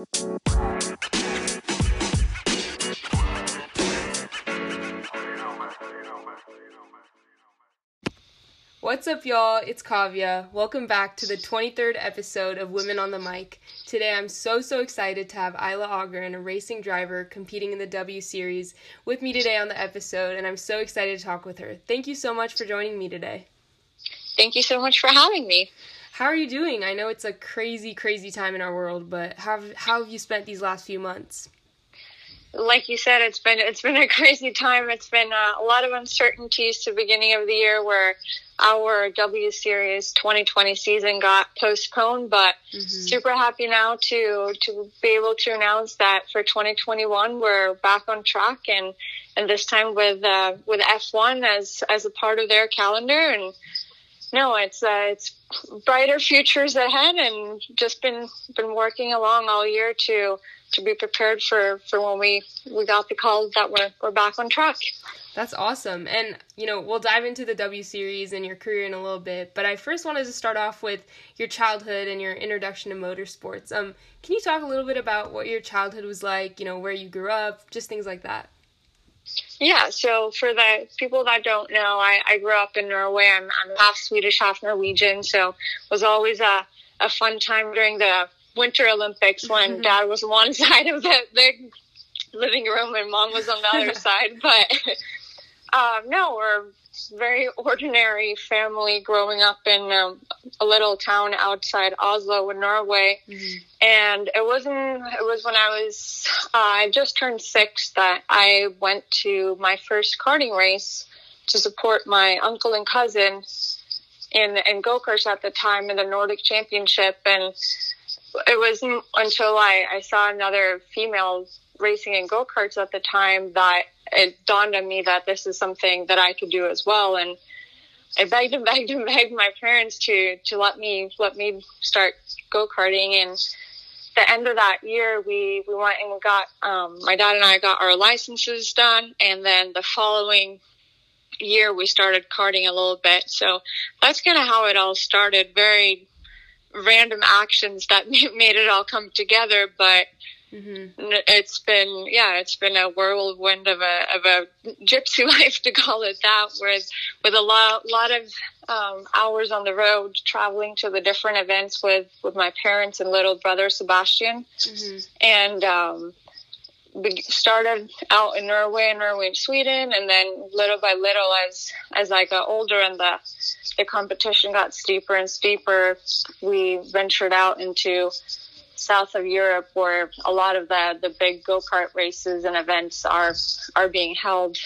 What's up, y'all? It's Kavya. Welcome back to the 23rd episode of Women on the Mic. Today, I'm so, so excited to have Ayla Ågren, a racing driver competing in the W Series, with me today on the episode, and I'm so excited to talk with her. Thank you so much for joining me today. Thank you so much for having me. How are you doing? I know it's a crazy, crazy time in our world, but how, how have you spent these last few months? like you said, it's been it's been a crazy time. It's been uh, a lot of uncertainties to the beginning of the year, where our W Series 2020 season got postponed. But mm-hmm. super happy now to to be able to announce that for 2021 we're back on track, and and this time with uh, with F1 as as a part of their calendar. And no, it's uh, it's brighter futures ahead, and just been been working along all year to to be prepared for, for when we, we got the call that we're, we're back on track. That's awesome. And, you know, we'll dive into the W Series and your career in a little bit, but I first wanted to start off with your childhood and your introduction to motorsports. Um, can you talk a little bit about what your childhood was like, you know, where you grew up, just things like that? Yeah, so for the people that don't know, I, I grew up in Norway. I'm, I'm half Swedish, half Norwegian, so it was always a, a fun time during the Winter Olympics when mm-hmm. dad was on one side of the, the living room and mom was on the other side. But um, no, we're very ordinary family growing up in um, a little town outside Oslo in Norway. Mm-hmm. And it wasn't, it was when I was, uh, I just turned six that I went to my first karting race to support my uncle and cousin in, in go-karts at the time in the Nordic championship. And it wasn't until I, I saw another female racing in go karts at the time that it dawned on me that this is something that I could do as well. And I begged and begged and begged my parents to to let me let me start go karting. And the end of that year, we we went and we got um, my dad and I got our licenses done, and then the following year we started karting a little bit. So that's kind of how it all started. Very random actions that made it all come together. But mm-hmm. it's been, yeah, it's been a whirlwind of a of a gypsy life to call it that, with with a lot lot of um, hours on the road, traveling to the different events with with my parents and little brother Sebastian, mm-hmm. and. Um, we started out in Norway, and Norway and Sweden, and then little by little, as as I got older and the the competition got steeper and steeper, we ventured out into south of Europe, where a lot of the the big go kart races and events are are being held.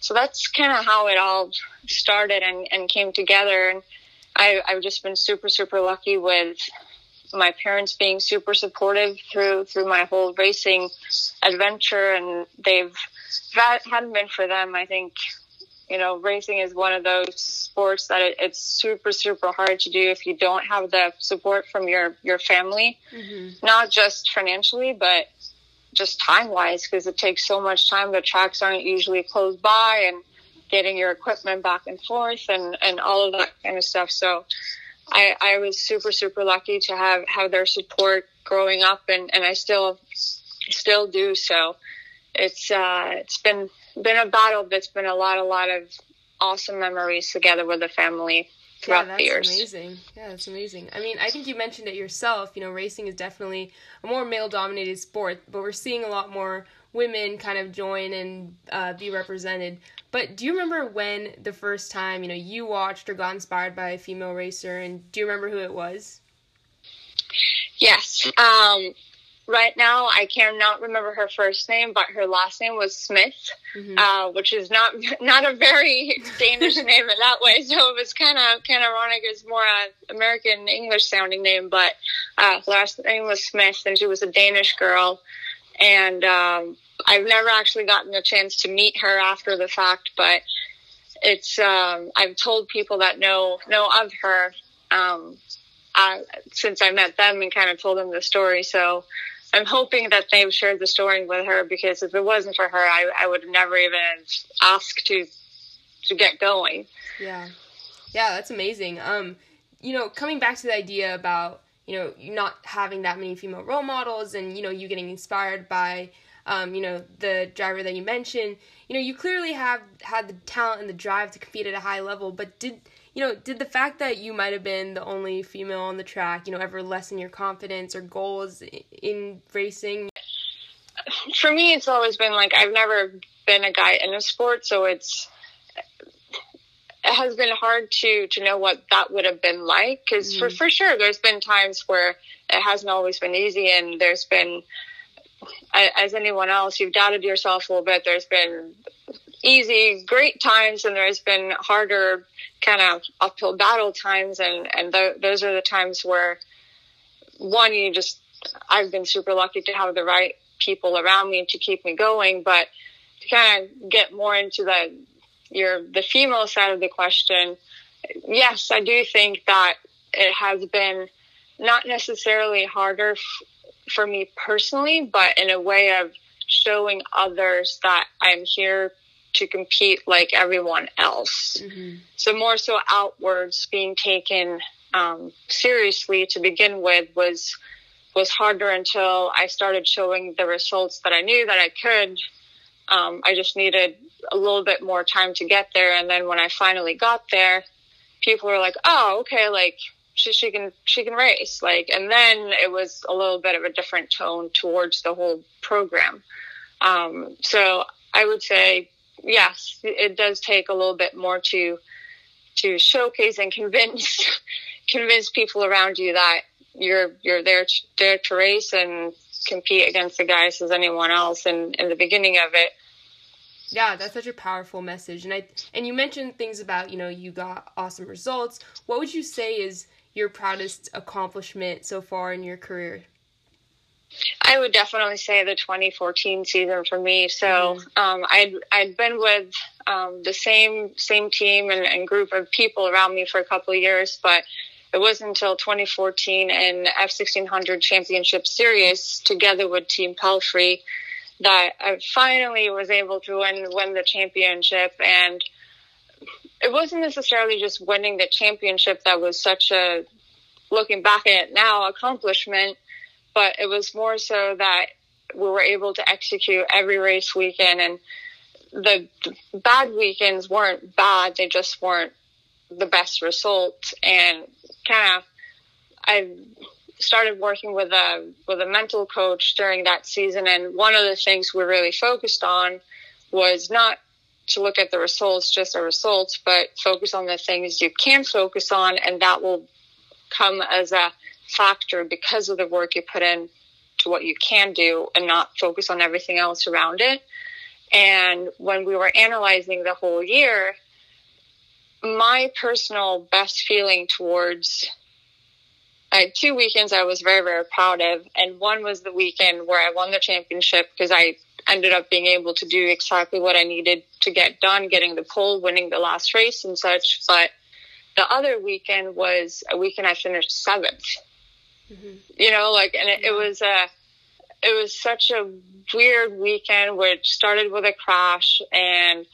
So that's kind of how it all started and, and came together. And I, I've just been super, super lucky with my parents being super supportive through through my whole racing adventure and they've that hadn't been for them i think you know racing is one of those sports that it, it's super super hard to do if you don't have the support from your your family mm-hmm. not just financially but just time wise because it takes so much time the tracks aren't usually close by and getting your equipment back and forth and and all of that kind of stuff so I, I was super, super lucky to have, have their support growing up and, and I still, still do. So it's, uh, it's been, been a battle, but it's been a lot, a lot of awesome memories together with the family throughout yeah, the years. That's amazing. Yeah, that's amazing. I mean, I think you mentioned it yourself. You know, racing is definitely a more male-dominated sport, but we're seeing a lot more women kind of join and uh, be represented. But do you remember when the first time you know you watched or got inspired by a female racer, and do you remember who it was? Yes. Um, right now, I cannot remember her first name, but her last name was Smith, mm-hmm. uh, which is not not a very Danish name in that way. So it was kind of kind of ironic. It's more a American English sounding name, but uh, last name was Smith, and she was a Danish girl and um, I've never actually gotten a chance to meet her after the fact, but it's um, I've told people that know know of her um, I, since I met them and kind of told them the story. So I'm hoping that they've shared the story with her because if it wasn't for her, I, I would never even ask to to get going. Yeah, yeah, that's amazing. Um, you know, coming back to the idea about you know not having that many female role models and you know you getting inspired by um, you know the driver that you mentioned you know you clearly have had the talent and the drive to compete at a high level but did you know did the fact that you might have been the only female on the track you know ever lessen your confidence or goals in racing for me it's always been like i've never been a guy in a sport so it's it has been hard to to know what that would have been like because mm. for for sure there's been times where it hasn't always been easy and there's been as anyone else you've doubted yourself a little bit there's been easy great times and there's been harder kind of uphill battle times and and th- those are the times where one you just I've been super lucky to have the right people around me to keep me going but to kind of get more into the your the female side of the question, yes, I do think that it has been not necessarily harder f- for me personally, but in a way of showing others that I'm here to compete like everyone else. Mm-hmm. So more so outwards being taken um, seriously to begin with was was harder until I started showing the results that I knew that I could. Um, I just needed a little bit more time to get there. And then when I finally got there, people were like, "Oh, okay, like she she can she can race." Like, and then it was a little bit of a different tone towards the whole program. Um, so I would say yes, it does take a little bit more to to showcase and convince convince people around you that you're you're there there to race and compete against the guys as anyone else. And in the beginning of it, yeah, that's such a powerful message. And I and you mentioned things about, you know, you got awesome results. What would you say is your proudest accomplishment so far in your career? I would definitely say the 2014 season for me. So mm-hmm. um, I'd I'd been with um, the same same team and, and, group of people around me for a couple of years, but it wasn't until 2014 and F1600 Championship Series together with Team Pelfrey that I finally was able to win win the championship and it wasn't necessarily just winning the championship that was such a looking back at it now accomplishment but it was more so that we were able to execute every race weekend and the bad weekends weren't bad they just weren't the best results. And kind of i started working with a with a mental coach during that season and one of the things we really focused on was not to look at the results just the results but focus on the things you can focus on and that will come as a factor because of the work you put in to what you can do and not focus on everything else around it and when we were analyzing the whole year my personal best feeling towards I had two weekends I was very, very proud of. And one was the weekend where I won the championship because I ended up being able to do exactly what I needed to get done, getting the pole, winning the last race and such. But the other weekend was a weekend I finished 7th mm-hmm. You know, like, and it, it was a, it was such a weird weekend, which started with a crash and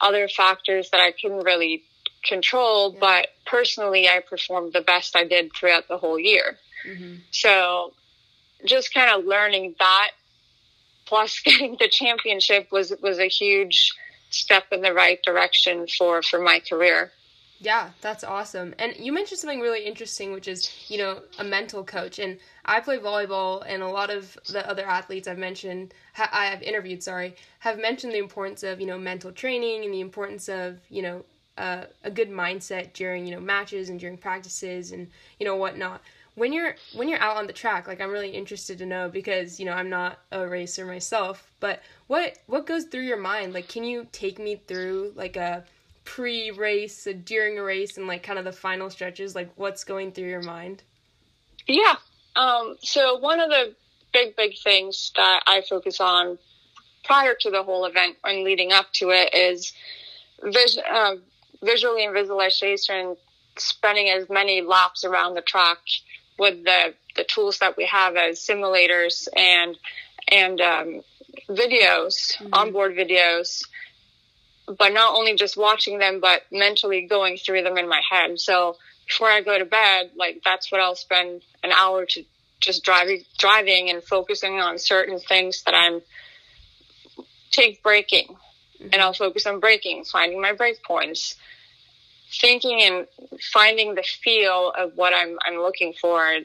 other factors that I couldn't really control, yeah. but personally, I performed the best I did throughout the whole year. Mm-hmm. So just kind of learning that plus getting the championship was, was a huge step in the right direction for, for my career. Yeah, that's awesome. And you mentioned something really interesting, which is, you know, a mental coach. And I play volleyball, and a lot of the other athletes I've mentioned, ha- I have interviewed, sorry, have mentioned the importance of, you know, mental training and the importance of, you know, uh, a good mindset during you know matches and during practices and you know whatnot when you're when you're out on the track like i'm really interested to know because you know i'm not a racer myself but what what goes through your mind like can you take me through like a pre-race a during a race and like kind of the final stretches like what's going through your mind yeah um so one of the big big things that i focus on prior to the whole event and leading up to it is vision um, visually and visualization, spending as many laps around the track with the, the tools that we have as simulators and and um, videos, mm-hmm. onboard videos, but not only just watching them, but mentally going through them in my head. So before I go to bed, like that's what I'll spend an hour to just driving, driving and focusing on certain things that I'm take braking, mm-hmm. and I'll focus on braking, finding my brake points, thinking and finding the feel of what I'm, I'm looking for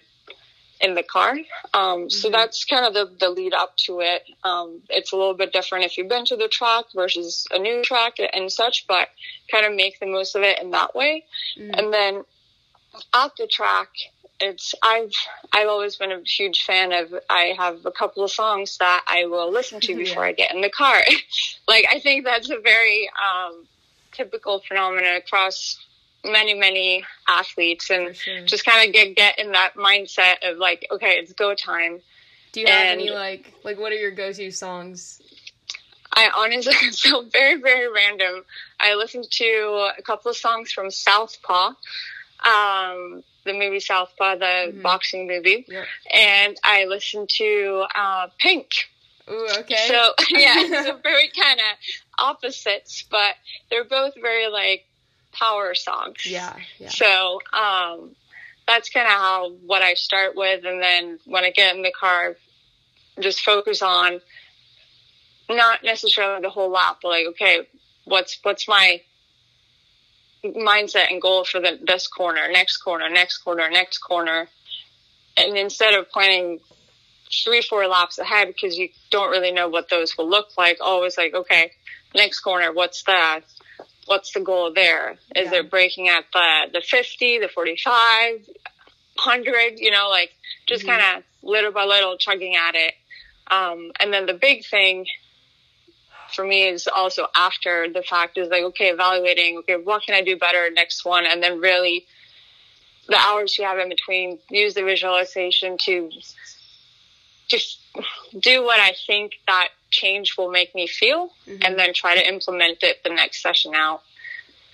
in the car. Um, mm-hmm. So that's kind of the, the lead up to it. Um, it's a little bit different if you've been to the track versus a new track and such, but kind of make the most of it in that way. Mm-hmm. And then at the track, it's I've I've always been a huge fan of I have a couple of songs that I will listen to before yeah. I get in the car. like I think that's a very um, typical phenomenon across many many athletes and sure. just kind of get get in that mindset of like okay it's go time do you have and any like like what are your go-to songs i honestly so very very random i listened to a couple of songs from southpaw um the movie southpaw the mm-hmm. boxing movie yep. and i listened to uh pink Ooh, okay. So yeah, so very kind of opposites, but they're both very like power songs. Yeah. yeah. So um, that's kind of how what I start with, and then when I get in the car, just focus on not necessarily the whole lap, but like okay, what's what's my mindset and goal for the this corner, next corner, next corner, next corner, and instead of planning three four laps ahead because you don't really know what those will look like always like okay next corner what's that what's the goal there? Is yeah. it braking at the the 50, the 45, 100, you know, like just mm-hmm. kind of little by little chugging at it. Um, and then the big thing for me is also after the fact is like, okay, evaluating, okay, what can I do better next one? And then really the hours you have in between, use the visualization to just do what I think that change will make me feel mm-hmm. and then try to implement it the next session out.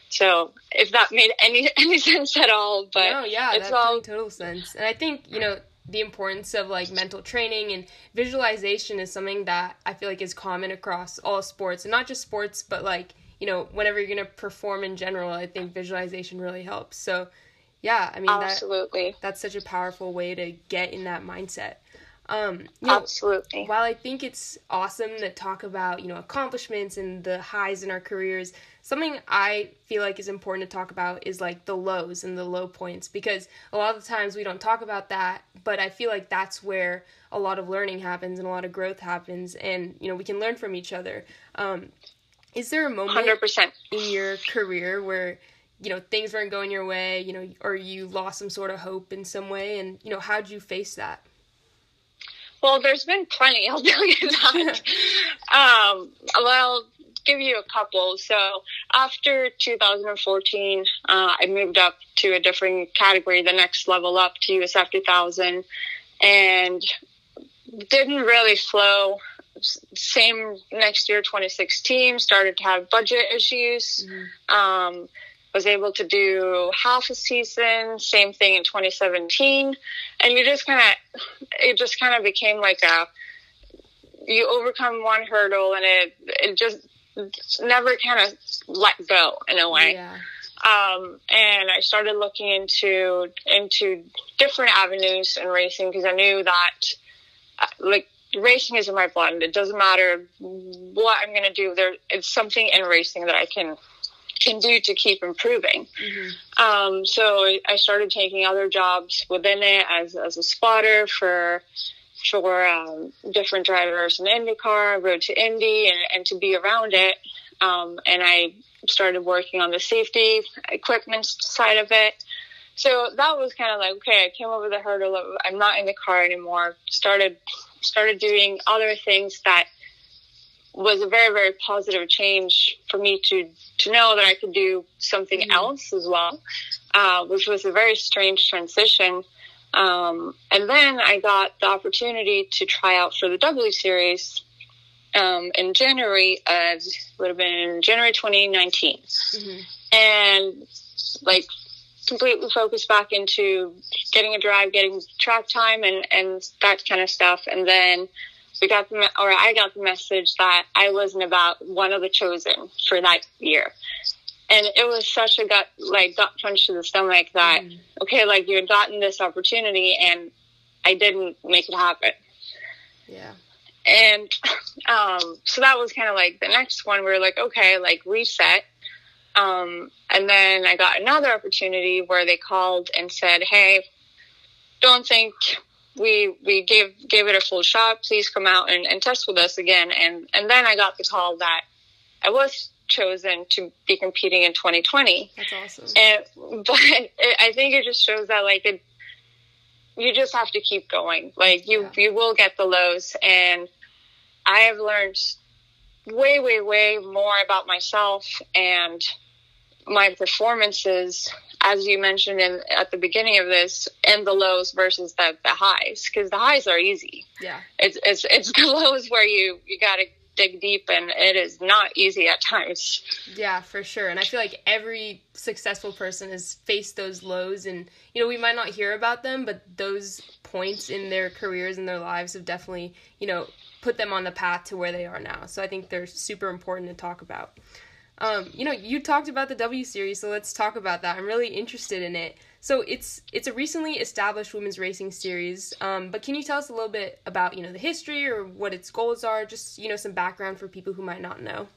So if that made any any sense at all, but no, yeah, it's all total sense. And I think you know the importance of like mental training and visualization is something that I feel like is common across all sports, and not just sports, but like you know whenever you're gonna perform in general, I think visualization really helps. So yeah, I mean absolutely, that, that's such a powerful way to get in that mindset. Um, you know, Absolutely. While I think it's awesome to talk about, you know, accomplishments and the highs in our careers, something I feel like is important to talk about is like the lows and the low points because a lot of the times we don't talk about that, but I feel like that's where a lot of learning happens and a lot of growth happens and, you know, we can learn from each other. Um, is there a moment 100%. in your career where you know things weren't going your way you know or you lost some sort of hope in some way and you know how'd you face that well, there's been plenty. I'll tell you that. um, well, give you a couple. So after 2014, uh, I moved up to a different category, the next level up to USF 2000, and didn't really flow. Same next year, 2016, started to have budget issues. Mm-hmm. Um, was able to do half a season, same thing in 2017. And you just kind of, it just kind of became like a, you overcome one hurdle and it, it just never kind of let go in a way. Yeah. Um, and I started looking into, into different avenues in racing because I knew that, uh, like, racing is in my blood. It doesn't matter what I'm going to do. There, it's something in racing that I can can do to keep improving. Mm-hmm. Um, so I started taking other jobs within it as, as a spotter for for um, different drivers in the IndyCar, I Road to Indy, and, and to be around it. Um, and I started working on the safety equipment side of it. So that was kind of like, okay, I came over the hurdle of I'm not in the car anymore. Started started doing other things that was a very very positive change for me to to know that I could do something mm-hmm. else as well, uh, which was a very strange transition. Um, and then I got the opportunity to try out for the W Series um, in January of would have been January 2019, mm-hmm. and like completely focused back into getting a drive, getting track time, and and that kind of stuff, and then we got the or I got the message that I wasn't about one of the chosen for that year. and it was such a gut like gut punch to the stomach that mm. okay, like you had gotten this opportunity and I didn't make it happen. Yeah. And um, so that was kind of like the next one. We were like, okay, like reset. Um, and then I got another opportunity where they called and said, "Hey, don't think we we gave gave it a full shot. Please come out and, and test with us again." And and then I got the call that I was chosen to be competing in 2020. That's awesome. And but it, I think it just shows that like it, you just have to keep going. Like you yeah. you will get the lows, and I have learned way way way more about myself and my performances as you mentioned in at the beginning of this and the lows versus the, the highs because the highs are easy. Yeah. It's it's it's the lows where you you got to dig deep and it is not easy at times. Yeah for sure. And i feel like every successful person has faced those lows and you know we might not hear about them but those points in their careers and their lives have definitely you know put them on the path to where they are now. So i think they're super important to talk about um, you know, you talked about the W series, so let's talk about that. I'm really interested in it. So it's it's a recently established women's racing series. Um, but can you tell us a little bit about you know the history or what its goals are? Just you know some background for people who might not know.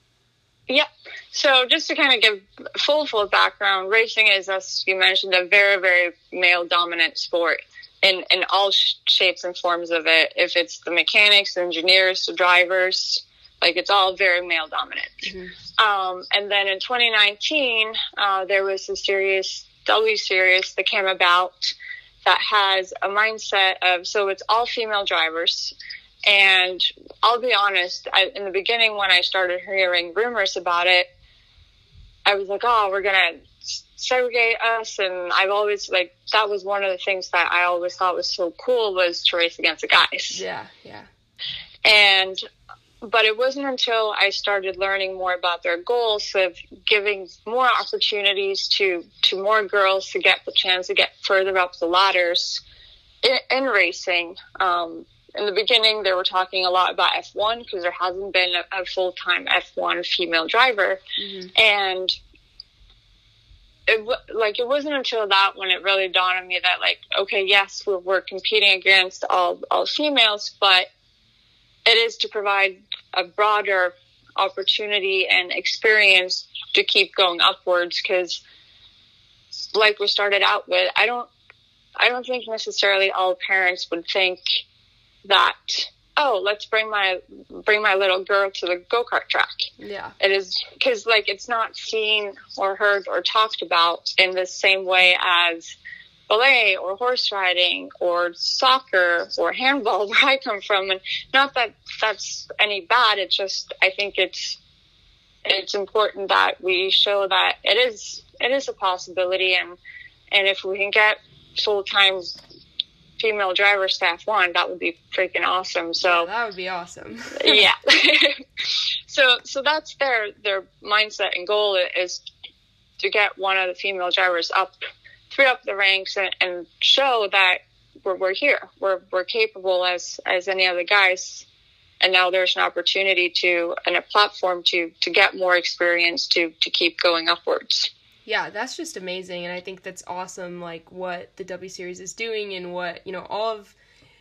Yeah. So just to kind of give full full background, racing is, as you mentioned, a very very male dominant sport in in all sh- shapes and forms of it. If it's the mechanics, the engineers, the drivers, like it's all very male dominant. Mm-hmm. Um, and then in 2019, uh, there was a series, W series that came about that has a mindset of, so it's all female drivers. And I'll be honest, I, in the beginning when I started hearing rumors about it, I was like, oh, we're going to segregate us. And I've always like, that was one of the things that I always thought was so cool was to race against the guys. Yeah. Yeah. And but it wasn't until I started learning more about their goals of giving more opportunities to to more girls to get the chance to get further up the ladders in, in racing. Um, in the beginning, they were talking a lot about F1 because there hasn't been a, a full time F1 female driver, mm-hmm. and it like it wasn't until that when it really dawned on me that like okay, yes, we're, we're competing against all all females, but it is to provide a broader opportunity and experience to keep going upwards because like we started out with i don't i don't think necessarily all parents would think that oh let's bring my bring my little girl to the go-kart track. Yeah. It is because like it's not seen or heard or talked about in the same way as ballet or horse riding or soccer or handball where I come from. And not that that's any bad. It's just, I think it's, it's important that we show that it is, it is a possibility. And, and if we can get full time female driver staff one, that would be freaking awesome. So yeah, that would be awesome. yeah. so, so that's their, their mindset and goal is to get one of the female drivers up up the ranks and, and show that we're, we're here. We're, we're capable as, as any other guys. And now there's an opportunity to, and a platform to, to get more experience to, to keep going upwards. Yeah, that's just amazing. And I think that's awesome, like what the W Series is doing and what, you know, all of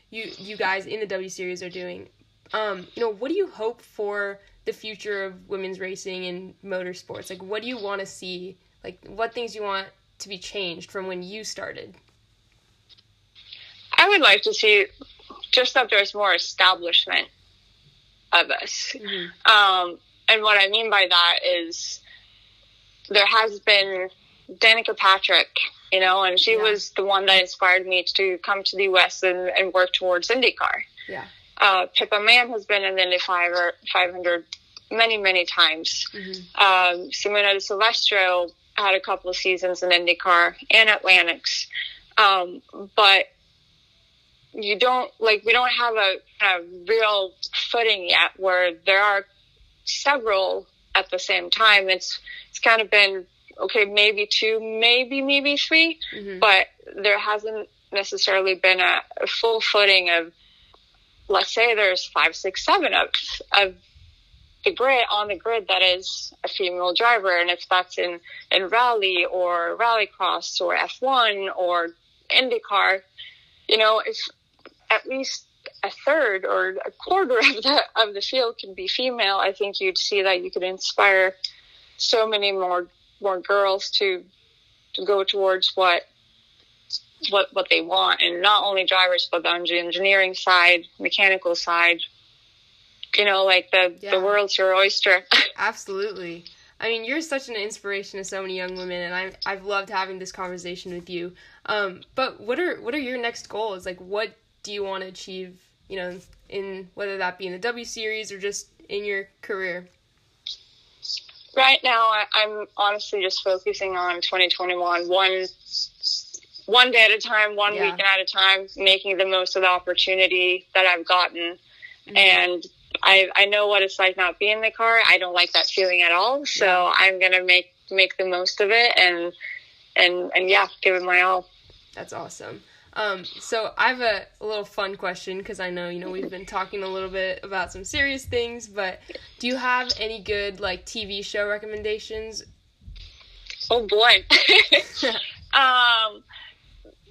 you, you guys in the W Series are doing. Um, you know, what do you hope for the future of women's racing and motorsports? Like, what do you want to see? Like, what things you want to be changed from when you started? I would like to see just that there's more establishment of us. Mm-hmm. Um, and what I mean by that is there has been Danica Patrick, you know, and she yeah. was the one that inspired me to come to the US and, and work towards IndyCar. Yeah. Uh, Pippa Mann has been in the Indy 500 many, many times. Mm-hmm. Um, Simona de Silvestro had a couple of seasons in IndyCar and Atlantics. Um, but you don't like we don't have a, a real footing yet where there are several at the same time. It's it's kind of been okay, maybe two, maybe maybe 3 mm-hmm. but there hasn't necessarily been a, a, full footing of let's say there's five, six, seven of of the grid on the grid that is a female driver, and if that's in in rally or rallycross or F1 or IndyCar, you know, if at least a third or a quarter of the of the field can be female, I think you'd see that you could inspire so many more more girls to to go towards what what what they want, and not only drivers, but on the engineering side, mechanical side. You know, like the yeah. the world's your oyster. Absolutely. I mean, you're such an inspiration to so many young women, and I've I've loved having this conversation with you. Um, but what are what are your next goals? Like, what do you want to achieve? You know, in whether that be in the W Series or just in your career. Right now, I, I'm honestly just focusing on 2021, one one day at a time, one yeah. weekend at a time, making the most of the opportunity that I've gotten. Mm-hmm. And I I know what it's like not being in the car. I don't like that feeling at all. So. I'm gonna make make the most of it and and and yeah, give it my all. That's awesome. Um, so I have a, a little fun question because I know you know we've been talking a little bit about some serious things, but do you have any good like TV show recommendations? Oh boy. um,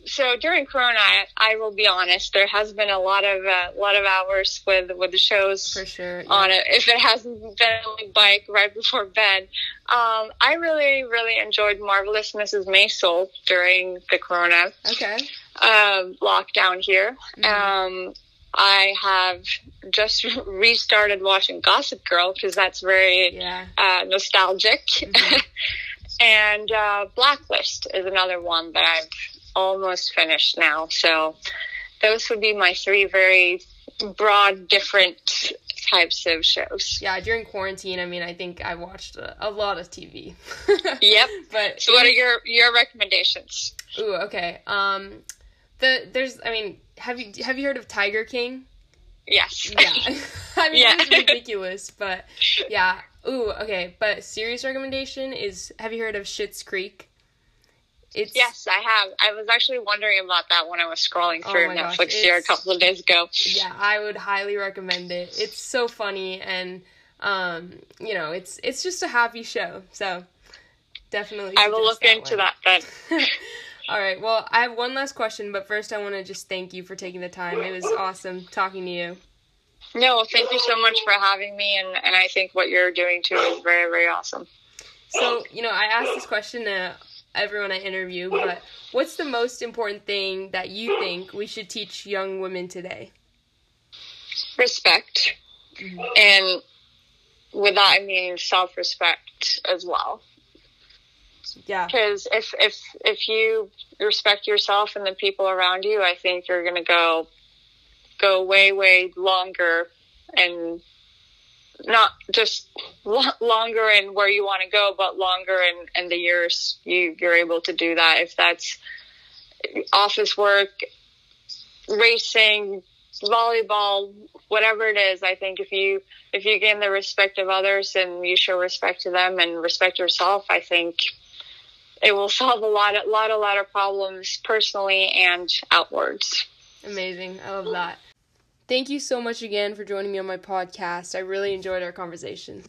so during Corona, I, I, will be honest, there has been a lot of a uh, lot of hours with with the shows for sure yeah. on it. If it hasn't been a bike right before bed, um, I really really enjoyed Marvelous Mrs. Maisel during the Corona okay um, lockdown here. Mm-hmm. Um, I have just restarted watching Gossip Girl because that's very yeah. uh, nostalgic. Mm-hmm. and uh, Blacklist is another one that I've almost finished now. So those would be my three very broad, different types of shows. Yeah, during quarantine, I mean, I think I watched a, a lot of TV. yep. But so, what are your your recommendations? Ooh, okay. Um, the there's, I mean, have you have you heard of Tiger King? Yes. Yeah. I mean, yeah. it's ridiculous, but yeah. Ooh, okay. But serious recommendation is: Have you heard of Schitt's Creek? It's yes, I have. I was actually wondering about that when I was scrolling oh through oh Netflix gosh, here a couple of days ago. Yeah, I would highly recommend it. It's so funny and um, you know, it's it's just a happy show. So definitely. I will look that into one. that then. All right. Well, I have one last question, but first I want to just thank you for taking the time. It was awesome talking to you. No, thank you so much for having me, and, and I think what you're doing too is very, very awesome. So, you know, I asked this question to everyone I interview, but what's the most important thing that you think we should teach young women today? Respect. Mm-hmm. And with that, I mean self respect as well. Yeah. Because if, if, if you respect yourself and the people around you, I think you're going to go, go way, way longer and not just lo- longer in where you want to go, but longer in, in the years you, you're able to do that. If that's office work, racing, volleyball, whatever it is, I think if you if you gain the respect of others and you show respect to them and respect yourself, I think it will solve a lot, a lot, a lot of problems personally and outwards. Amazing. I love that. Thank you so much again for joining me on my podcast. I really enjoyed our conversation.